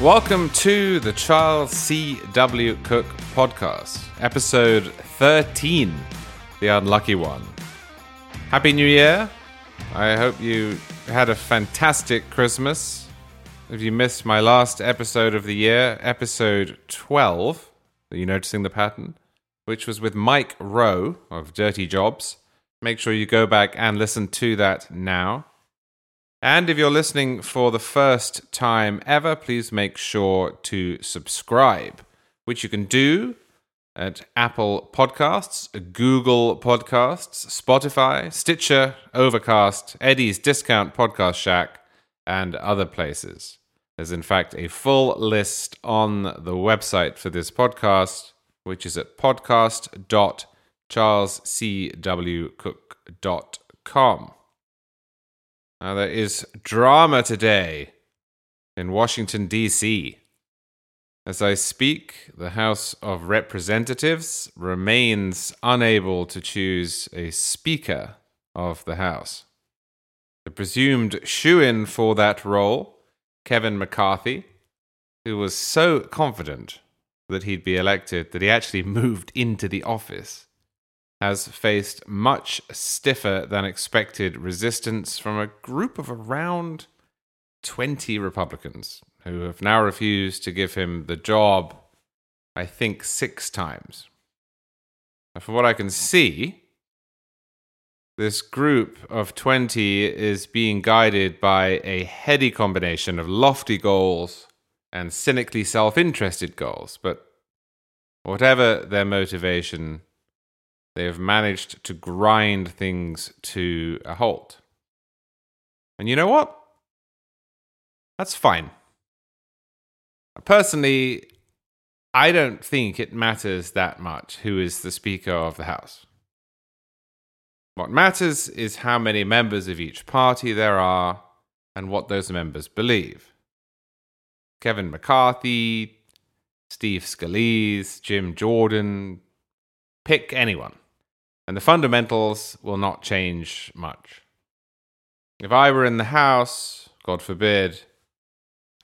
Welcome to the Charles C.W. Cooke podcast, episode 13, the unlucky one. Happy New Year! I hope you had a fantastic Christmas. If you missed my last episode of the year, episode 12, are you noticing the pattern? Which was with Mike Rowe of Dirty Jobs. Make sure you go back and listen to that now. And if you're listening for the first time ever, please make sure to subscribe, which you can do at Apple Podcasts, Google Podcasts, Spotify, Stitcher, Overcast, Eddie's Discount Podcast Shack, and other places. There's, in fact, a full list on the website for this podcast, which is at podcast.charlescwcooke.com. Now, there is drama today in Washington, D.C. As I speak, the House of Representatives remains unable to choose a Speaker of the House. The presumed shoe in for that role, Kevin McCarthy, who was so confident that he'd be elected that he actually moved into the office has faced much stiffer than expected resistance from a group of around 20 Republicans who have now refused to give him the job, I think, six times. Now, from what I can see, this group of 20 is being guided by a heady combination of lofty goals and cynically self interested goals. But whatever their motivation, they have managed to grind things to a halt. And you know what? That's fine. Personally, I don't think it matters that much who is the Speaker of the House. What matters is how many members of each party there are and what those members believe. Kevin McCarthy, Steve Scalise, Jim Jordan, pick anyone and the fundamentals will not change much. If I were in the House, God forbid,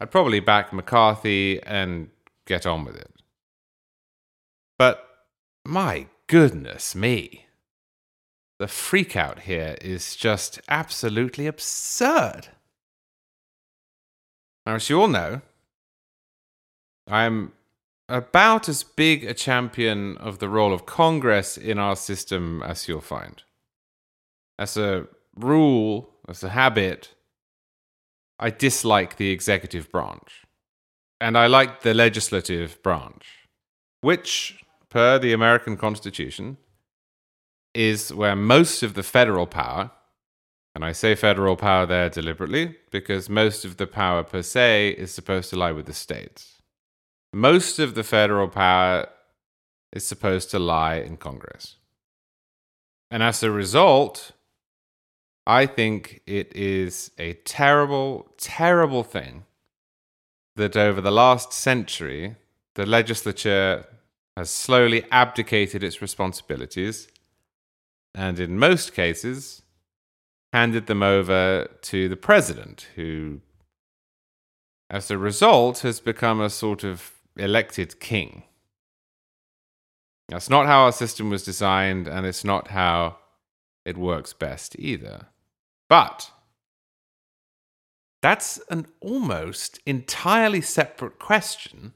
I'd probably back McCarthy and get on with it. But my goodness me, the freakout here is just absolutely absurd. Now, as you all know, I'm about as big a champion of the role of Congress in our system as you'll find. As a rule, as a habit, I dislike the executive branch. And I like the legislative branch, which, per the American Constitution, is where most of the federal power, and I say federal power there deliberately because most of the power per se is supposed to lie with the states most of the federal power is supposed to lie in Congress. And as a result, I think it is a terrible, terrible thing that over the last century, the legislature has slowly abdicated its responsibilities and, in most cases, handed them over to the president, who, as a result, has become a sort of elected king. That's not how our system was designed, and it's not how it works best either. But that's an almost entirely separate question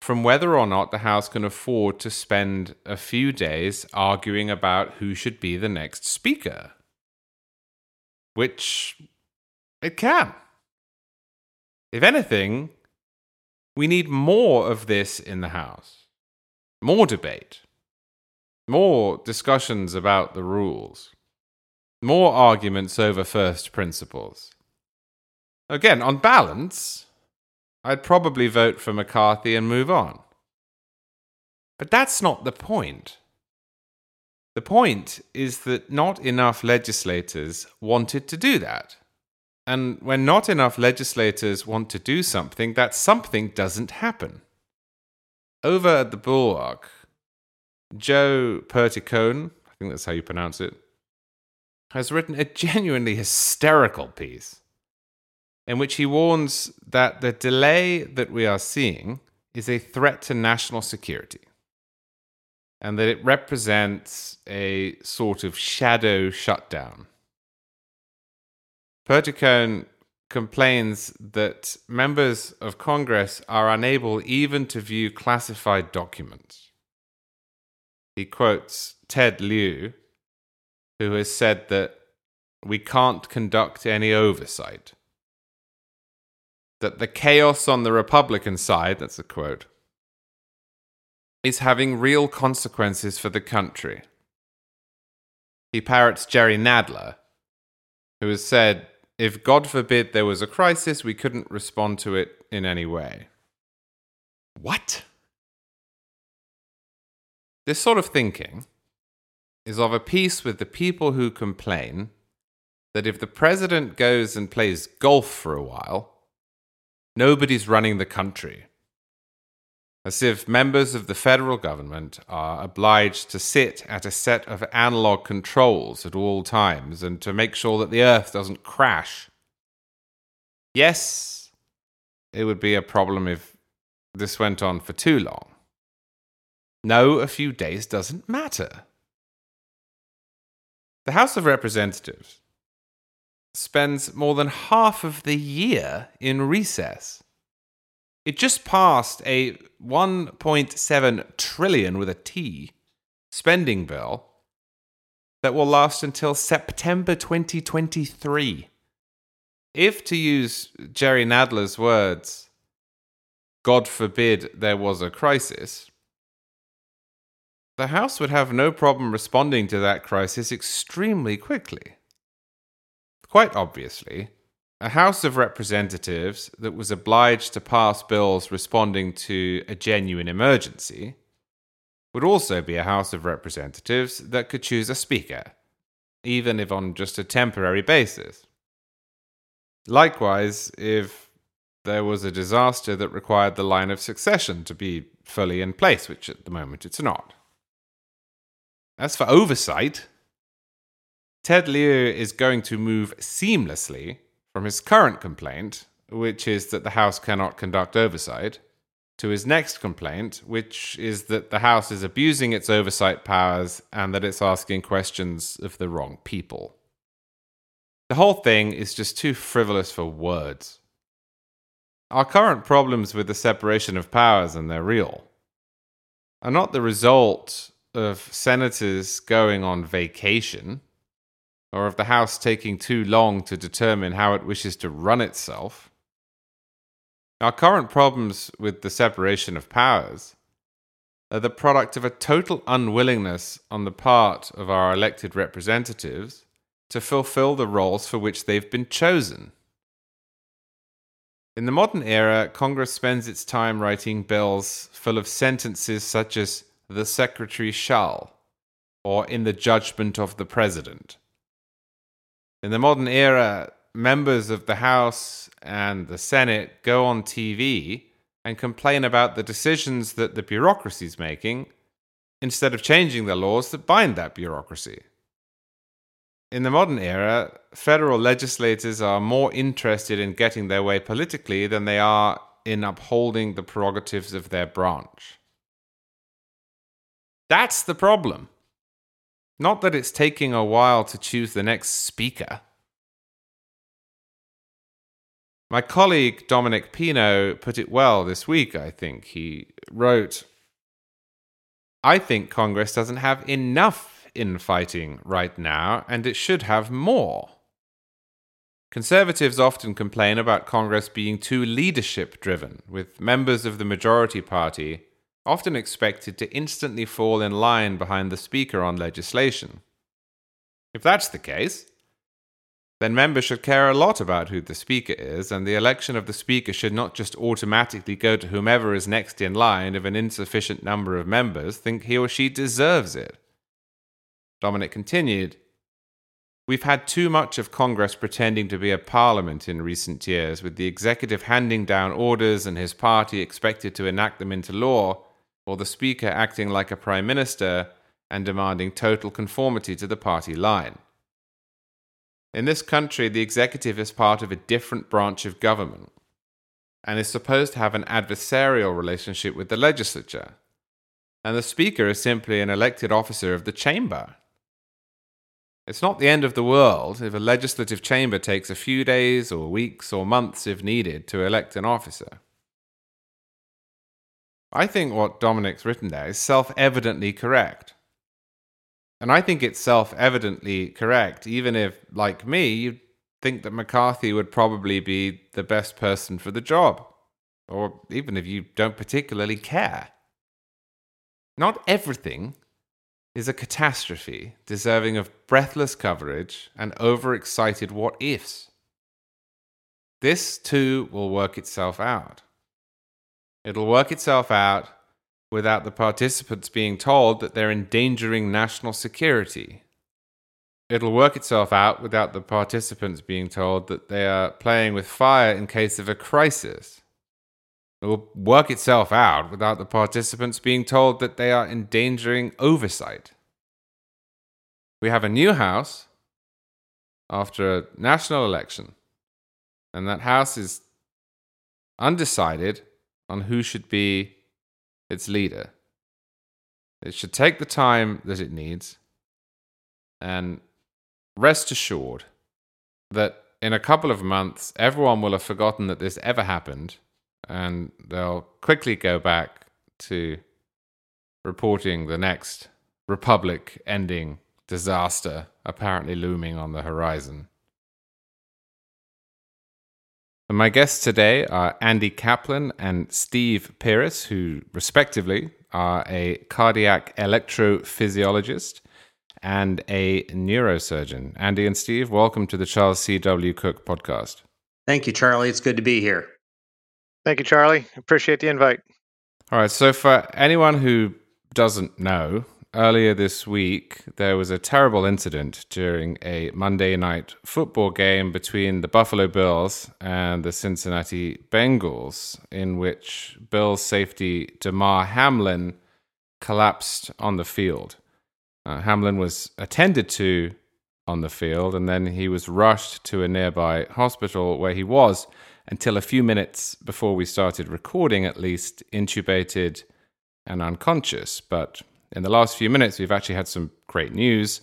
from whether or not the House can afford to spend a few days arguing about who should be the next Speaker. Which it can. If anything, we need more of this in the House. More debate. More discussions about the rules. More arguments over first principles. Again, on balance, I'd probably vote for McCarthy and move on. But that's not the point. The point is that not enough legislators wanted to do that. And when not enough legislators want to do something, that something doesn't happen. Over at the Bulwark, Joe Perticone, I think that's how you pronounce it, has written a genuinely hysterical piece in which he warns that the delay that we are seeing is a threat to national security and that it represents a sort of shadow shutdown. Perticone complains that members of Congress are unable even to view classified documents. He quotes Ted Lieu, who has said that we can't conduct any oversight. That the chaos on the Republican side, that's a quote, is having real consequences for the country. He parrots Jerry Nadler, who has said, if God forbid there was a crisis, we couldn't respond to it in any way. What? This sort of thinking is of a piece with the people who complain that if the president goes and plays golf for a while, nobody's running the country as if members of the federal government are obliged to sit at a set of analog controls at all times and to make sure that the earth doesn't crash. Yes, it would be a problem if this went on for too long. No, a few days doesn't matter. The House of Representatives spends more than half of the year in recess. It just passed a 1.7 trillion with a T spending bill that will last until September 2023. If, to use Jerry Nadler's words, God forbid there was a crisis, the House would have no problem responding to that crisis extremely quickly. Quite obviously, a House of Representatives that was obliged to pass bills responding to a genuine emergency would also be a House of Representatives that could choose a Speaker, even if on just a temporary basis. Likewise, if there was a disaster that required the line of succession to be fully in place, which at the moment it's not. As for oversight, Ted Lieu is going to move seamlessly from his current complaint, which is that the House cannot conduct oversight, to his next complaint, which is that the House is abusing its oversight powers and that it's asking questions of the wrong people. The whole thing is just too frivolous for words. Our current problems with the separation of powers, and they're real, are not the result of senators going on vacation or of the House taking too long to determine how it wishes to run itself. Our current problems with the separation of powers are the product of a total unwillingness on the part of our elected representatives to fulfill the roles for which they've been chosen. In the modern era, Congress spends its time writing bills full of sentences such as the Secretary shall, or in the judgment of the President. In the modern era, members of the House and the Senate go on TV and complain about the decisions that the bureaucracy is making instead of changing the laws that bind that bureaucracy. In the modern era, federal legislators are more interested in getting their way politically than they are in upholding the prerogatives of their branch. That's the problem. Not that it's taking a while to choose the next speaker. My colleague Dominic Pino put it well this week, I think. He wrote I think Congress doesn't have enough infighting right now, and it should have more. Conservatives often complain about Congress being too leadership driven, with members of the majority party often expected to instantly fall in line behind the Speaker on legislation. If that's the case, then members should care a lot about who the Speaker is, and the election of the Speaker should not just automatically go to whomever is next in line if an insufficient number of members think he or she deserves it. Dominic continued We've had too much of Congress pretending to be a parliament in recent years, with the executive handing down orders and his party expected to enact them into law, or the speaker acting like a prime minister and demanding total conformity to the party line. In this country, the executive is part of a different branch of government and is supposed to have an adversarial relationship with the legislature. And the speaker is simply an elected officer of the chamber. It's not the end of the world if a legislative chamber takes a few days or weeks or months, if needed, to elect an officer. I think what Dominic's written there is self evidently correct. And I think it's self evidently correct, even if, like me, you think that McCarthy would probably be the best person for the job, or even if you don't particularly care. Not everything is a catastrophe deserving of breathless coverage and overexcited what ifs. This too will work itself out. It'll work itself out without the participants being told that they're endangering national security. It'll work itself out without the participants being told that they are playing with fire in case of a crisis. It will work itself out without the participants being told that they are endangering oversight. We have a new House after a national election, and that House is undecided on who should be its leader. It should take the time that it needs, and rest assured that in a couple of months, everyone will have forgotten that this ever happened, and they'll quickly go back to reporting the next republic ending disaster apparently looming on the horizon. And my guests today are Andy Kaplan and Steve Pirris, who respectively are a cardiac electrophysiologist and a neurosurgeon. Andy and Steve, welcome to the Charles C.W. Cooke podcast. Thank you, Charlie. It's good to be here. Thank you, Charlie. Appreciate the invite. All right. So, for anyone who doesn't know, earlier this week, there was a terrible incident during a Monday night football game between the Buffalo Bills and the Cincinnati Bengals, in which Bills safety Damar Hamlin collapsed on the field. Uh, Hamlin was attended to on the field, and then he was rushed to a nearby hospital where he was until a few minutes before we started recording, at least, intubated and unconscious. But in the last few minutes, we've actually had some great news.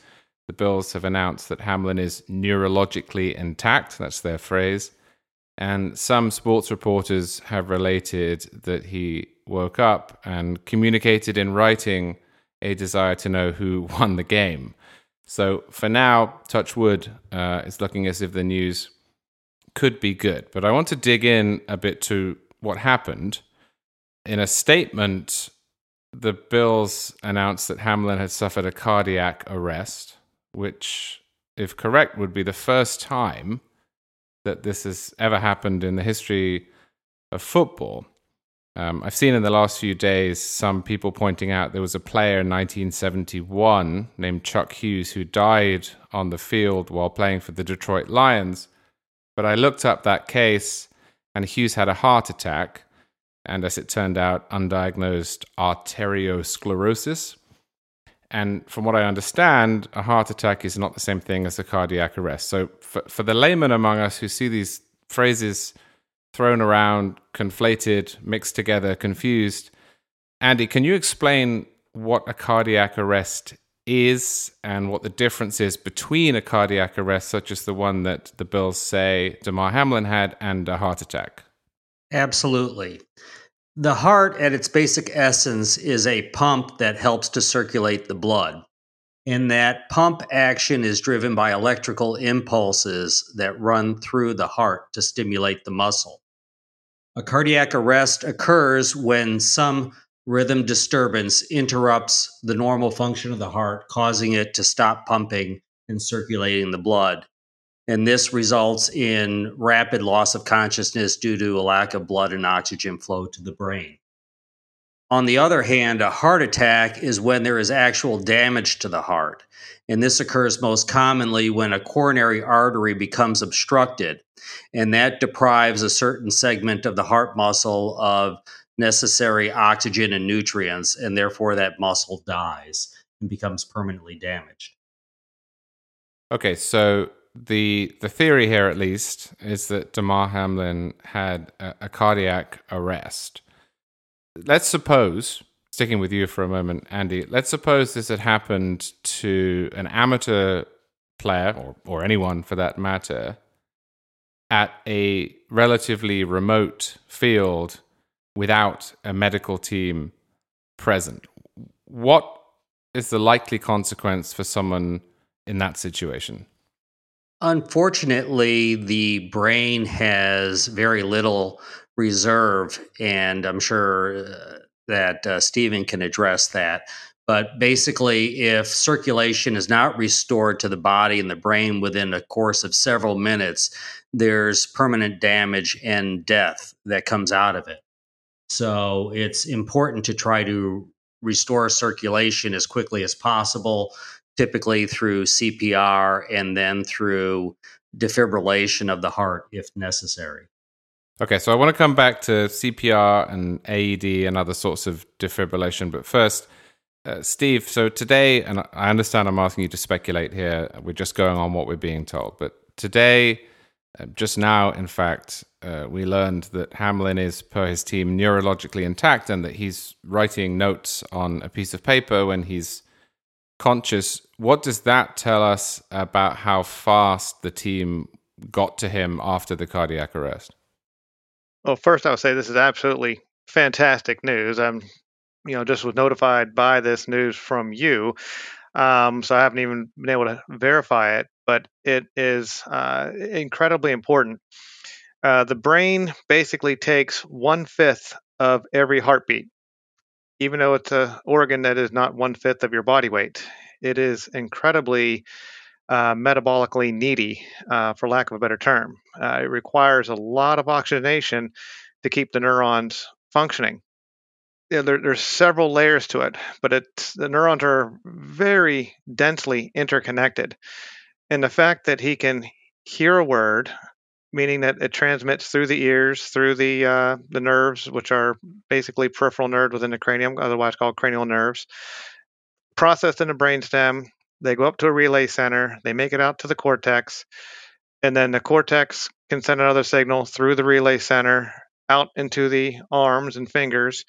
The Bills have announced that Hamlin is neurologically intact. That's their phrase. And some sports reporters have related that he woke up and communicated in writing a desire to know who won the game. So for now, touch wood, uh, it's looking as if the news could be good. But I want to dig in a bit to what happened. In a statement, the Bills announced that Hamlin had suffered a cardiac arrest, which, if correct, would be the first time that this has ever happened in the history of football. Um, I've seen in the last few days some people pointing out there was a player in 1971 named Chuck Hughes who died on the field while playing for the Detroit Lions. But I looked up that case, and Hughes had a heart attack and as it turned out, undiagnosed arteriosclerosis. And from what I understand, a heart attack is not the same thing as a cardiac arrest. So, for, for the layman among us who see these phrases thrown around, conflated, mixed together, confused, Andy, can you explain what a cardiac arrest is and what the difference is between a cardiac arrest, such as the one that the Bills say Damar Hamlin had, and a heart attack? Absolutely. The heart, at its basic essence, is a pump that helps to circulate the blood. And that pump action is driven by electrical impulses that run through the heart to stimulate the muscle. A cardiac arrest occurs when some rhythm disturbance interrupts the normal function of the heart, causing it to stop pumping and circulating the blood and this results in rapid loss of consciousness due to a lack of blood and oxygen flow to the brain. On the other hand, a heart attack is when there is actual damage to the heart. And this occurs most commonly when a coronary artery becomes obstructed, and that deprives a certain segment of the heart muscle of necessary oxygen and nutrients, and therefore that muscle dies and becomes permanently damaged. Okay, so the the theory here, at least, is that Damar Hamlin had a, a cardiac arrest. Let's suppose, sticking with you for a moment, Andy. Let's suppose this had happened to an amateur player, or or anyone for that matter, at a relatively remote field without a medical team present. What is the likely consequence for someone in that situation? Unfortunately, the brain has very little reserve, and I'm sure uh, that uh, Stephen can address that. But basically, if circulation is not restored to the body and the brain within a course of several minutes, there's permanent damage and death that comes out of it. So it's important to try to restore circulation as quickly as possible, typically through CPR and then through defibrillation of the heart if necessary. Okay, so I want to come back to CPR and AED and other sorts of defibrillation, but first, uh, Steve, so today, and I understand I'm asking you to speculate here, we're just going on what we're being told, but today, uh, just now, in fact, uh, we learned that Hamlin is, per his team, neurologically intact and that he's writing notes on a piece of paper when he's conscious. What does that tell us about how fast the team got to him after the cardiac arrest? Well, first, I would say this is absolutely fantastic news. I'm, you know, just was notified by this news from you. Um, so I haven't even been able to verify it, but it is uh, incredibly important. Uh, the brain basically takes one fifth of every heartbeat, even though it's an organ that is not one fifth of your body weight. It is incredibly uh, metabolically needy, uh, for lack of a better term. Uh, it requires a lot of oxygenation to keep the neurons functioning. There, there's several layers to it, but it's the neurons are very densely interconnected. And the fact that he can hear a word, meaning that it transmits through the ears, through the uh, the nerves, which are basically peripheral nerves within the cranium, otherwise called cranial nerves, processed in the brainstem. They go up to a relay center. They make it out to the cortex, and then the cortex can send another signal through the relay center out into the arms and fingers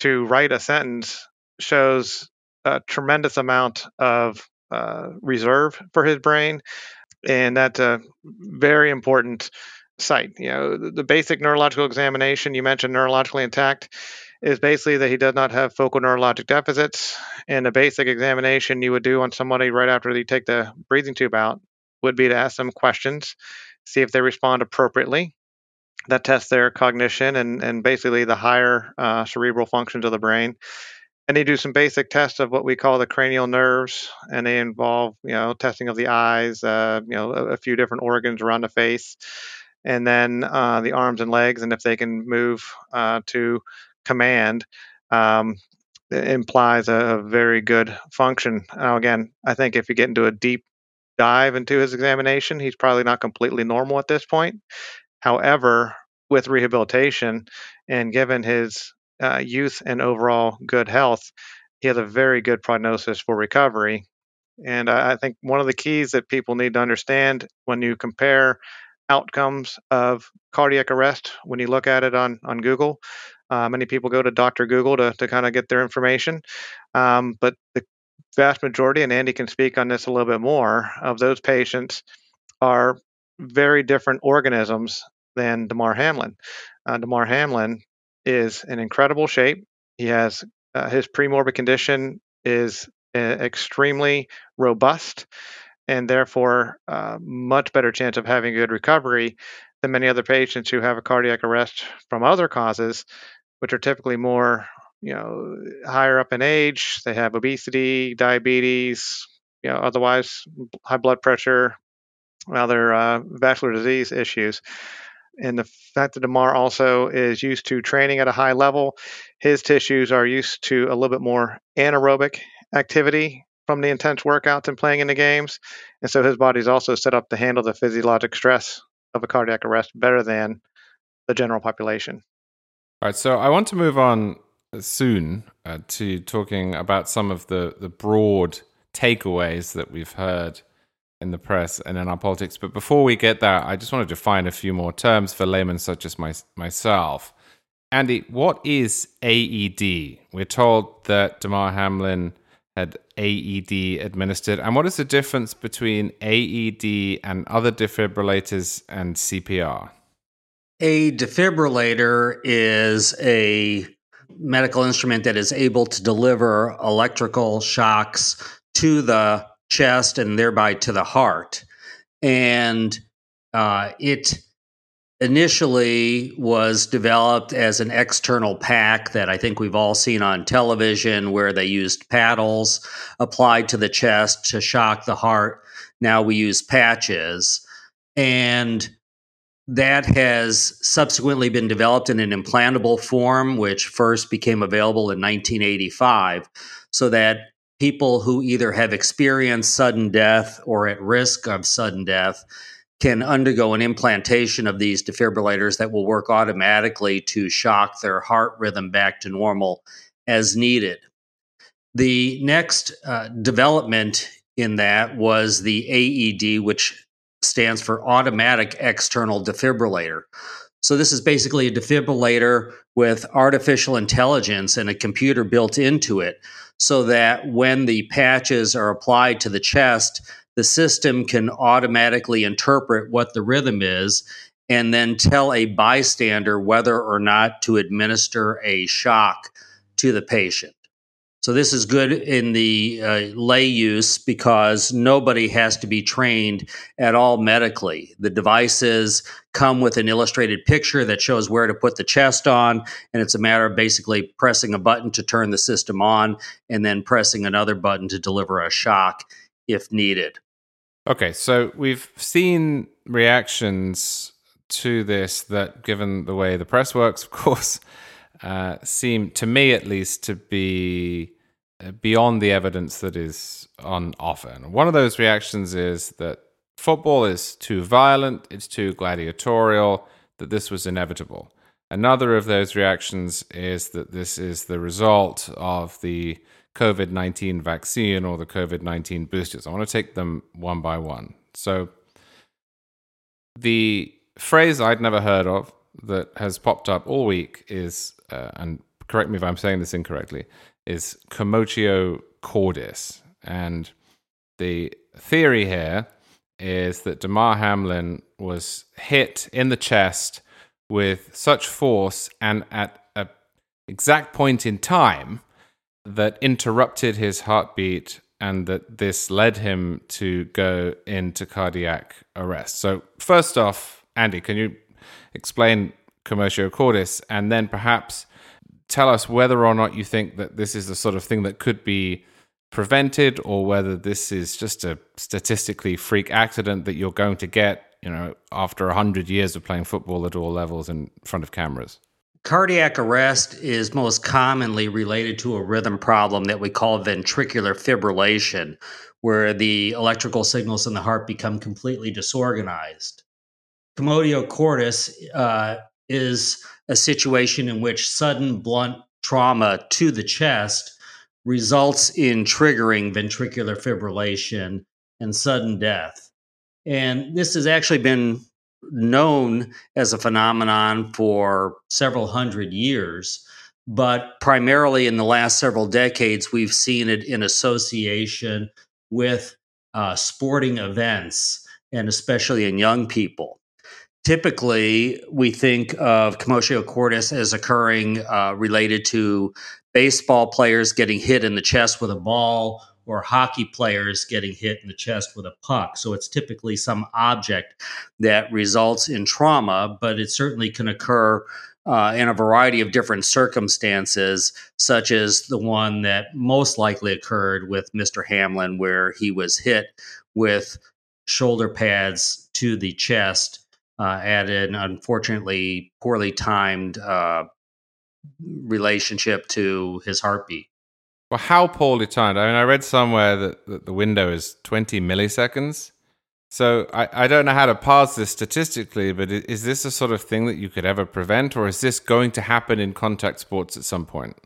to write a sentence. Shows a tremendous amount of uh, reserve for his brain, and that's a very important site. You know, the, the basic neurological examination you mentioned, neurologically intact, is basically that he does not have focal neurologic deficits. And a basic examination you would do on somebody right after they take the breathing tube out would be to ask them questions, see if they respond appropriately. That tests their cognition and, and basically the higher uh, cerebral functions of the brain and they do some basic tests of what we call the cranial nerves, and they involve you know testing of the eyes, uh, you know a, a, few different organs around the face, and then uh, the arms and legs, and if they can move uh, to command. Um, implies a, a, very good function. Now, again, I think if you get into a deep dive into his examination, he's probably not completely normal at this point. However, with rehabilitation and given his uh, youth and overall good health, he has a very good prognosis for recovery. And I, think one of the keys that people need to understand when you compare outcomes of cardiac arrest, when you look at it on, on Google, uh, many people go to Dr. Google to, to kind of get their information. Um, but the vast majority, and Andy can speak on this a little bit more, of those patients are very different organisms than Damar Hamlin. Uh, Damar Hamlin is in incredible shape. He has uh, his premorbid condition is uh, extremely robust and therefore uh, much better chance of having a good recovery than many other patients who have a cardiac arrest from other causes, which are typically more you know higher up in age. They have obesity, diabetes, you know otherwise high blood pressure, other uh, vascular disease issues. And the fact that Damar also is used to training at a high level, his tissues are used to a little bit more anaerobic activity from the intense workouts and playing in the games. And so his body's also set up to handle the physiologic stress of a cardiac arrest better than the general population. All right, so I want to move on soon uh, to talking about some of the, the broad takeaways that we've heard in the press and in our politics. But before we get there, I just want to define a few more terms for laymen such as my, myself. Andy, what is AED? We're told that Damar Hamlin had AED administered. And what is the difference between AED and other defibrillators and CPR? A defibrillator is a medical instrument that is able to deliver electrical shocks to the chest and thereby to the heart. And uh, it initially was developed as an external pack that I think we've all seen on television where they used paddles applied to the chest to shock the heart. Now we use patches. And that has subsequently been developed in an implantable form, which first became available in 1985, so that people who either have experienced sudden death or at risk of sudden death can undergo an implantation of these defibrillators that will work automatically to shock their heart rhythm back to normal as needed. The next uh, development in that was the AED, which stands for Automatic External Defibrillator. So, this is basically a defibrillator with artificial intelligence and a computer built into it so that when the patches are applied to the chest, the system can automatically interpret what the rhythm is and then tell a bystander whether or not to administer a shock to the patient. So, this is good in the uh, lay use because nobody has to be trained at all medically. The devices come with an illustrated picture that shows where to put the chest on, and it's a matter of basically pressing a button to turn the system on and then pressing another button to deliver a shock if needed. Okay, so we've seen reactions to this that, given the way the press works, of course, uh, seem to me at least to be uh, beyond the evidence that is on offer. And one of those reactions is that football is too violent, it's too gladiatorial, that this was inevitable. Another of those reactions is that this is the result of the COVID 19 vaccine or the COVID 19 boosters. I want to take them one by one. So, the phrase I'd never heard of that has popped up all week is, uh, and correct me if I'm saying this incorrectly, is commotio cordis. And the theory here is that Damar Hamlin was hit in the chest with such force and at an exact point in time that interrupted his heartbeat and that this led him to go into cardiac arrest. So, first off, Andy, can you explain commotio cordis and then perhaps tell us whether or not you think that this is the sort of thing that could be prevented or whether this is just a statistically freak accident that you're going to get, you know, after 100 years of playing football at all levels in front of cameras. Cardiac arrest is most commonly related to a rhythm problem that we call ventricular fibrillation, where the electrical signals in the heart become completely disorganized. Commotio cordis uh, is a situation in which sudden blunt trauma to the chest results in triggering ventricular fibrillation and sudden death. And this has actually been known as a phenomenon for several hundred years, but primarily in the last several decades, we've seen it in association with uh, sporting events and especially in young people. Typically, we think of commotio cordis as occurring uh, related to baseball players getting hit in the chest with a ball or hockey players getting hit in the chest with a puck. So it's typically some object that results in trauma, but it certainly can occur uh, in a variety of different circumstances, such as the one that most likely occurred with Mr. Hamlin, where he was hit with shoulder pads to the chest uh, at an unfortunately poorly timed uh, relationship to his heartbeat. Well, how poorly timed? I mean, I read somewhere that, that the window is 20 milliseconds. So I, I don't know how to parse this statistically, but is this a sort of thing that you could ever prevent, or is this going to happen in contact sports at some point?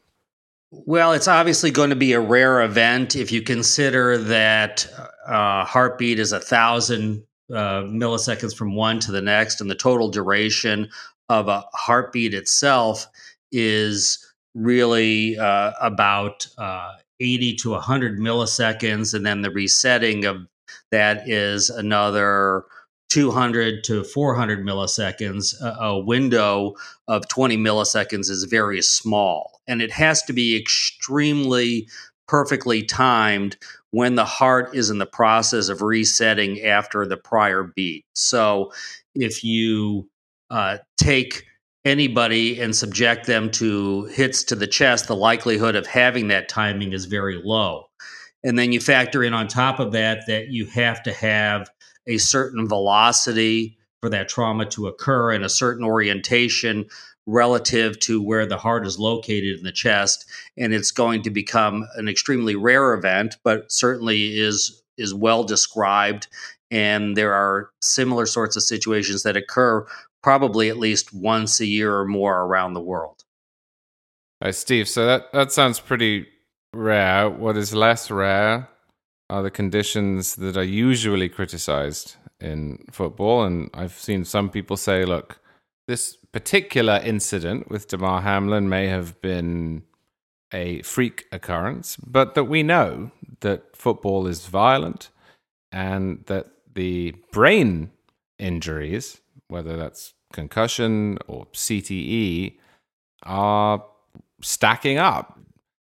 Well, it's obviously going to be a rare event if you consider that uh, heartbeat is a thousand uh, milliseconds from one to the next, and the total duration of a heartbeat itself is really uh, about uh, 80 to 100 milliseconds, and then the resetting of that is another 200 to 400 milliseconds. A, a window of 20 milliseconds is very small, and it has to be extremely perfectly timed when the heart is in the process of resetting after the prior beat. So if you uh, take anybody and subject them to hits to the chest, the likelihood of having that timing is very low. And then you factor in on top of that that you have to have a certain velocity for that trauma to occur and a certain orientation relative to where the heart is located in the chest and it's going to become an extremely rare event but certainly is is well described and there are similar sorts of situations that occur probably at least once a year or more around the world. Hi, Steve. So that, that sounds pretty rare. What is less rare are the conditions that are usually criticized in football. And I've seen some people say, look, this particular incident with Damar Hamlin may have been a freak occurrence, but that we know that football is violent and that the brain injuries whether that's concussion or CTE, are stacking up.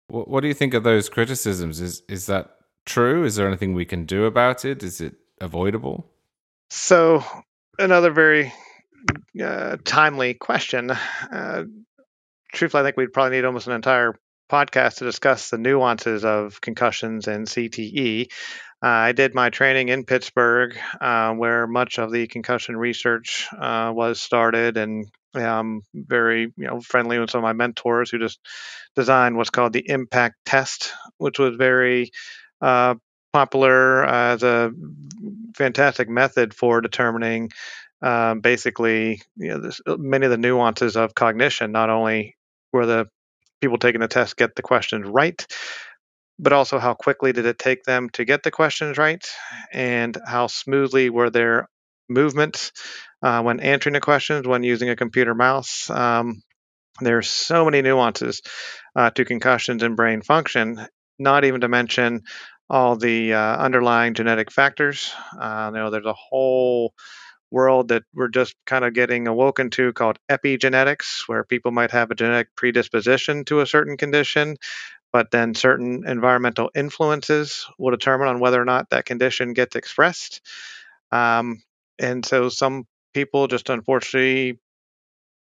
What, what do you think of those criticisms? Is is that true? Is there anything we can do about it? Is it avoidable? So, another very uh, timely question. Uh, truthfully, I think we'd probably need almost an entire podcast to discuss the nuances of concussions and CTE. Uh, I did my training in Pittsburgh, uh, where much of the concussion research uh, was started, and um, very you know friendly with some of my mentors who just designed what's called the impact test, which was very uh, popular as a fantastic method for determining um, basically you know this, many of the nuances of cognition, not only where the people taking the test get the questions right, but also how quickly did it take them to get the questions right? And how smoothly were their movements uh, when answering the questions when using a computer mouse? Um, there's so many nuances uh, to concussions and brain function not even to mention all the uh, underlying genetic factors. Uh, you know there's a whole world that we're just kind of getting awoken to called epigenetics, where people might have a genetic predisposition to a certain condition, but then certain environmental influences will determine on whether or not that condition gets expressed. Um, and so some people just unfortunately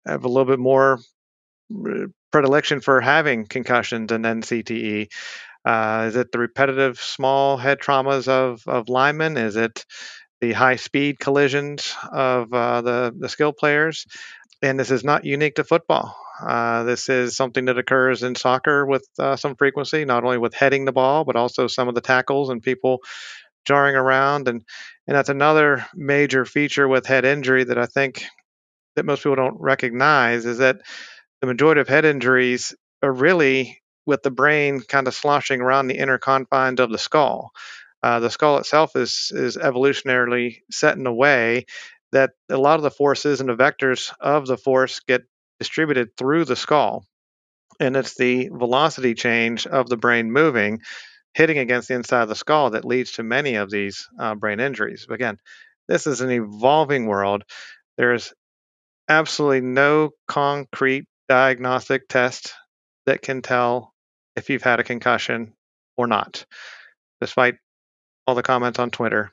have a little bit more uh, predilection for having concussions and then CTE. Uh, is it the repetitive small head traumas of, of linemen? Is it the high speed collisions of uh, the, the skill players? And this is not unique to football. Uh, this is something that occurs in soccer with uh, some frequency, not only with heading the ball, but also some of the tackles and people jarring around. And, and that's another major feature with head injury that I think that most people don't recognize is that the majority of head injuries are really with the brain kind of sloshing around the inner confines of the skull. Uh, the skull itself is is evolutionarily set in a way that a lot of the forces and the vectors of the force get distributed through the skull. And it's the velocity change of the brain moving, hitting against the inside of the skull that leads to many of these uh, brain injuries. Again, this is an evolving world. There's absolutely no concrete diagnostic test that can tell if you've had a concussion or not, despite all the comments on Twitter.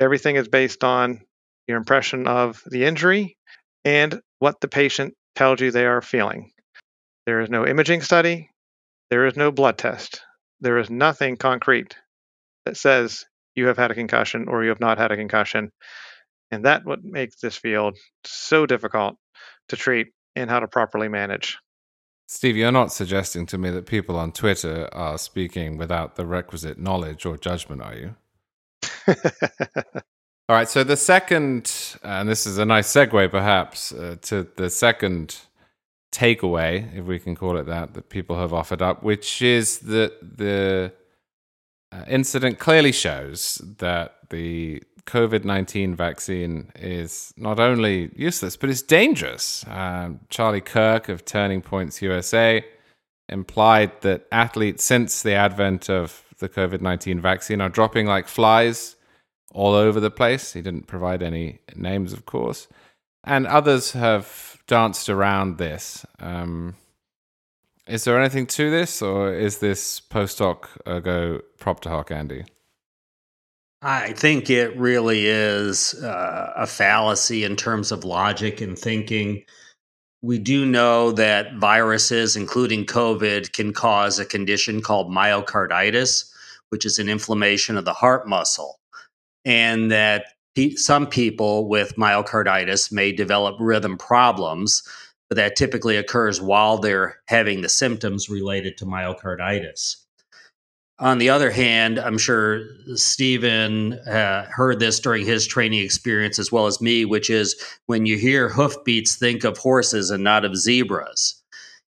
Everything is based on your impression of the injury and what the patient tells you they are feeling. There is no imaging study, there is no blood test, there is nothing concrete that says you have had a concussion or you have not had a concussion. And that what makes this field so difficult to treat and how to properly manage. Steve, you're not suggesting to me that people on Twitter are speaking without the requisite knowledge or judgment, are you? All right, so the second, and this is a nice segue perhaps uh, to the second takeaway, if we can call it that, that people have offered up, which is that the uh, incident clearly shows that the COVID 19 vaccine is not only useless, but it's dangerous. Um, Charlie Kirk of Turning Points USA implied that athletes, since the advent of the COVID 19 vaccine, are dropping like flies all over the place. He didn't provide any names, of course. And others have danced around this. Um, is there anything to this, or is this post hoc ergo propter hoc, Andy? I think it really is uh, a fallacy in terms of logic and thinking. We do know that viruses, including COVID, can cause a condition called myocarditis, which is an inflammation of the heart muscle, and that pe- some people with myocarditis may develop rhythm problems, but that typically occurs while they're having the symptoms related to myocarditis. On the other hand, I'm sure Stephen uh, heard this during his training experience as well as me, which is when you hear hoofbeats, think of horses and not of zebras.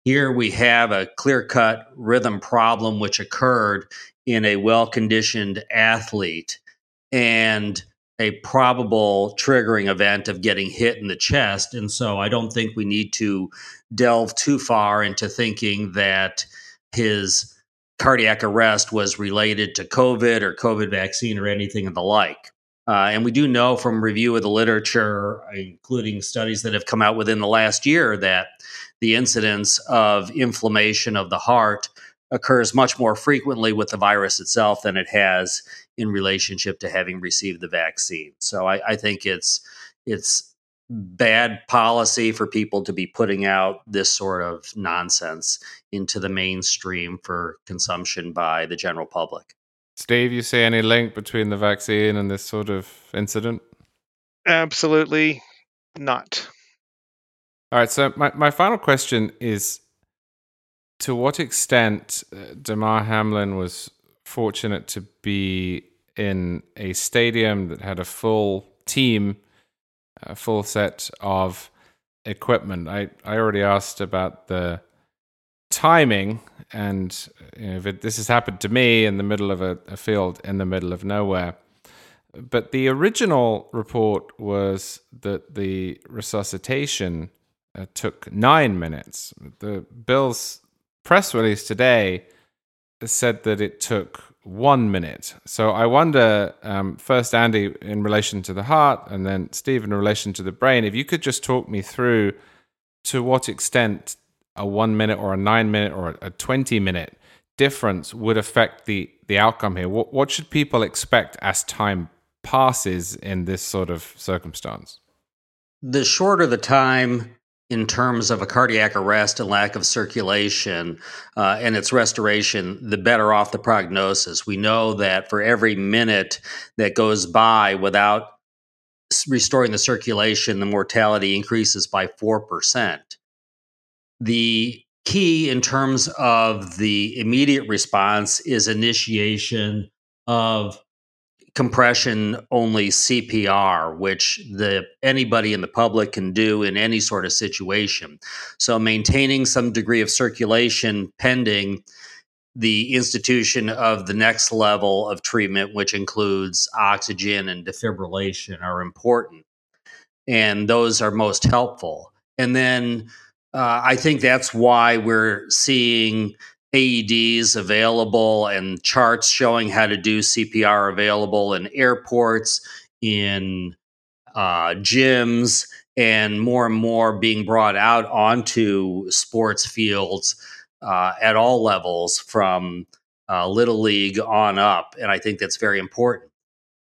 Here we have a clear cut rhythm problem which occurred in a well conditioned athlete and a probable triggering event of getting hit in the chest. And so I don't think we need to delve too far into thinking that his cardiac arrest was related to COVID or COVID vaccine or anything of the like. Uh, and we do know from review of the literature, including studies that have come out within the last year, that the incidence of inflammation of the heart occurs much more frequently with the virus itself than it has in relationship to having received the vaccine. So I, I think it's it's bad policy for people to be putting out this sort of nonsense into the mainstream for consumption by the general public. Steve, you see any link between the vaccine and this sort of incident? Absolutely not. All right, so my, my final question is to what extent uh, Damar Hamlin was fortunate to be in a stadium that had a full team a full set of equipment. I, I already asked about the timing, and you know, it, this has happened to me in the middle of a, a field in the middle of nowhere. But the original report was that the resuscitation uh, took nine minutes. The Bills press release today said that it took one minute. So I wonder, um, first, Andy, in relation to the heart, and then Steve, in relation to the brain, if you could just talk me through to what extent a one minute or a nine minute or a 20 minute difference would affect the, the outcome here. What, what should people expect as time passes in this sort of circumstance? The shorter the time, in terms of a cardiac arrest and lack of circulation uh, and its restoration, the better off the prognosis. We know that for every minute that goes by without restoring the circulation, the mortality increases by 4%. The key in terms of the immediate response is initiation of compression only CPR, which the anybody in the public can do in any sort of situation. So maintaining some degree of circulation pending the institution of the next level of treatment, which includes oxygen and defibrillation, are important. And those are most helpful. And then uh, I think that's why we're seeing AEDs available and charts showing how to do CPR available in airports, in uh, gyms, and more and more being brought out onto sports fields uh, at all levels from uh, Little League on up. And I think that's very important.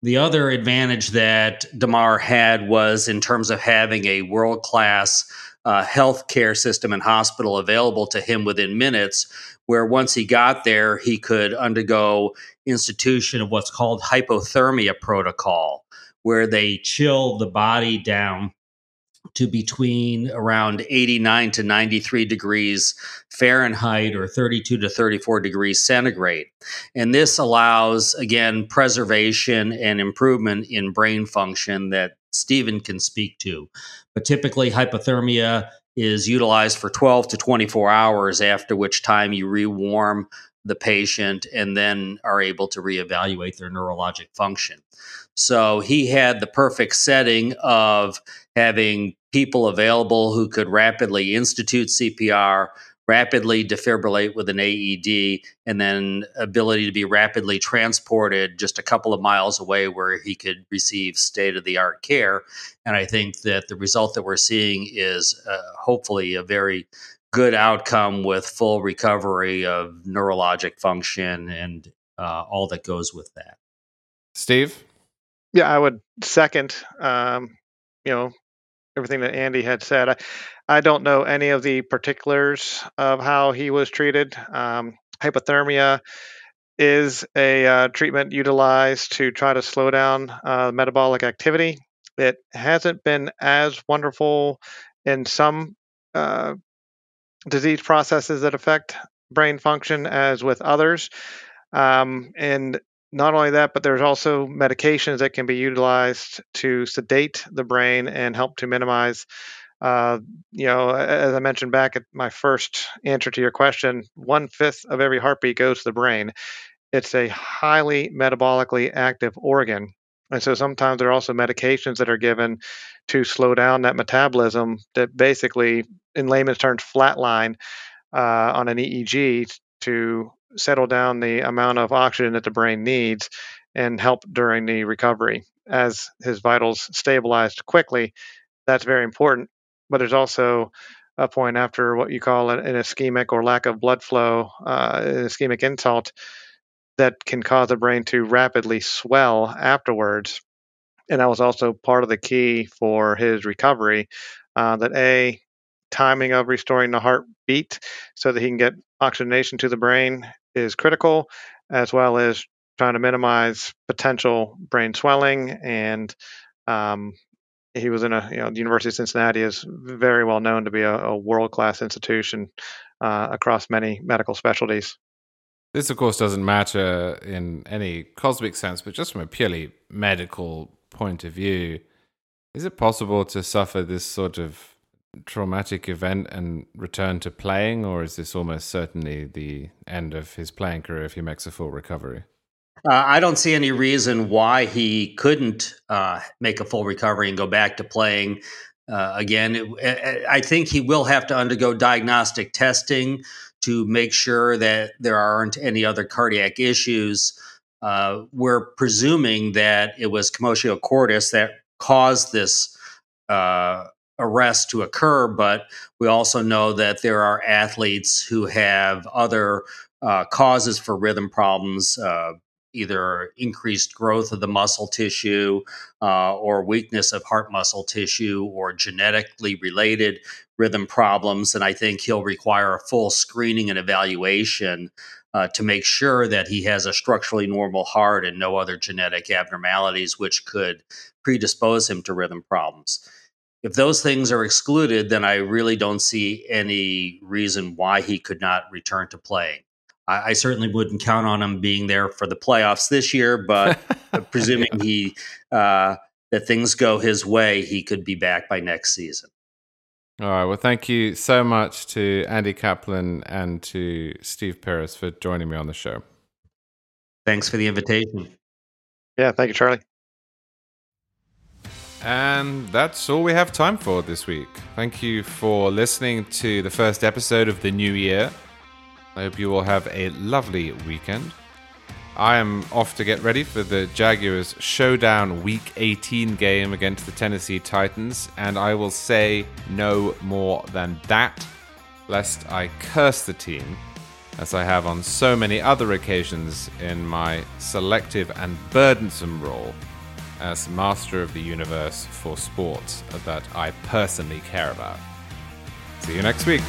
The other advantage that Damar had was in terms of having a world class uh, healthcare system and hospital available to him within minutes, where once he got there, he could undergo institution of what's called hypothermia protocol, where they chill the body down to between around 89 to 93 degrees Fahrenheit or 32 to 34 degrees centigrade. And this allows, again, preservation and improvement in brain function that Stephen can speak to. But typically, hypothermia is utilized for 12 to 24 hours, after which time you rewarm the patient and then are able to reevaluate their neurologic function. So he had the perfect setting of having people available who could rapidly institute CPR, rapidly defibrillate with an AED, and then ability to be rapidly transported just a couple of miles away where he could receive state of the art care. And I think that the result that we're seeing is uh, hopefully a very good outcome with full recovery of neurologic function and uh, all that goes with that. Steve? Yeah, I would second, um, you know, everything that Andy had said. I, I don't know any of the particulars of how he was treated. Um, hypothermia is a uh, treatment utilized to try to slow down uh, metabolic activity. It hasn't been as wonderful in some uh, disease processes that affect brain function as with others. Um, and not only that, but there's also medications that can be utilized to sedate the brain and help to minimize. Uh, you know, as I mentioned back at my first answer to your question, one fifth of every heartbeat goes to the brain. It's a highly metabolically active organ. And so sometimes there are also medications that are given to slow down that metabolism that basically, in layman's terms, flatline uh, on an EEG to settle down the amount of oxygen that the brain needs and help during the recovery. As his vitals stabilized quickly, that's very important. But there's also a point after what you call an, ischemic or lack of blood flow, uh, an ischemic insult, that can cause the brain to rapidly swell afterwards. And that was also part of the key for his recovery. Uh, that A, timing of restoring the heartbeat so that he can get oxygenation to the brain is critical, as well as trying to minimize potential brain swelling. And um, he was in a, you know, the University of Cincinnati is very well known to be a, a world class institution uh, across many medical specialties. This, of course, doesn't matter in any cosmic sense, but just from a purely medical point of view, is it possible to suffer this sort of traumatic event and return to playing, or is this almost certainly the end of his playing career if he makes a full recovery? Uh, I don't see any reason why he couldn't uh, make a full recovery and go back to playing. Uh, again, I think he will have to undergo diagnostic testing to make sure that there aren't any other cardiac issues. Uh, we're presuming that it was commotio cordis that caused this uh, arrest to occur, but we also know that there are athletes who have other uh, causes for rhythm problems, uh, either increased growth of the muscle tissue uh, or weakness of heart muscle tissue or genetically related rhythm problems. And I think he'll require a full screening and evaluation. Uh, to make sure that he has a structurally normal heart and no other genetic abnormalities which could predispose him to rhythm problems if those things are excluded, then I really don't see any reason why he could not return to playing. I, I certainly wouldn't count on him being there for the playoffs this year, but presuming yeah. he uh, that things go his way, he could be back by next season. All right. Well, thank you so much to Andy Kaplan and to Steve Pirris for joining me on the show. Thanks for the invitation. Yeah, thank you, Charlie. And that's all we have time for this week. Thank you for listening to the first episode of the new year. I hope you all have a lovely weekend. I am off to get ready for the Jaguars Showdown Week 18 game against the Tennessee Titans, and I will say no more than that, lest I curse the team, as I have on so many other occasions in my selective and burdensome role as master of the universe for sports that I personally care about. See you next week.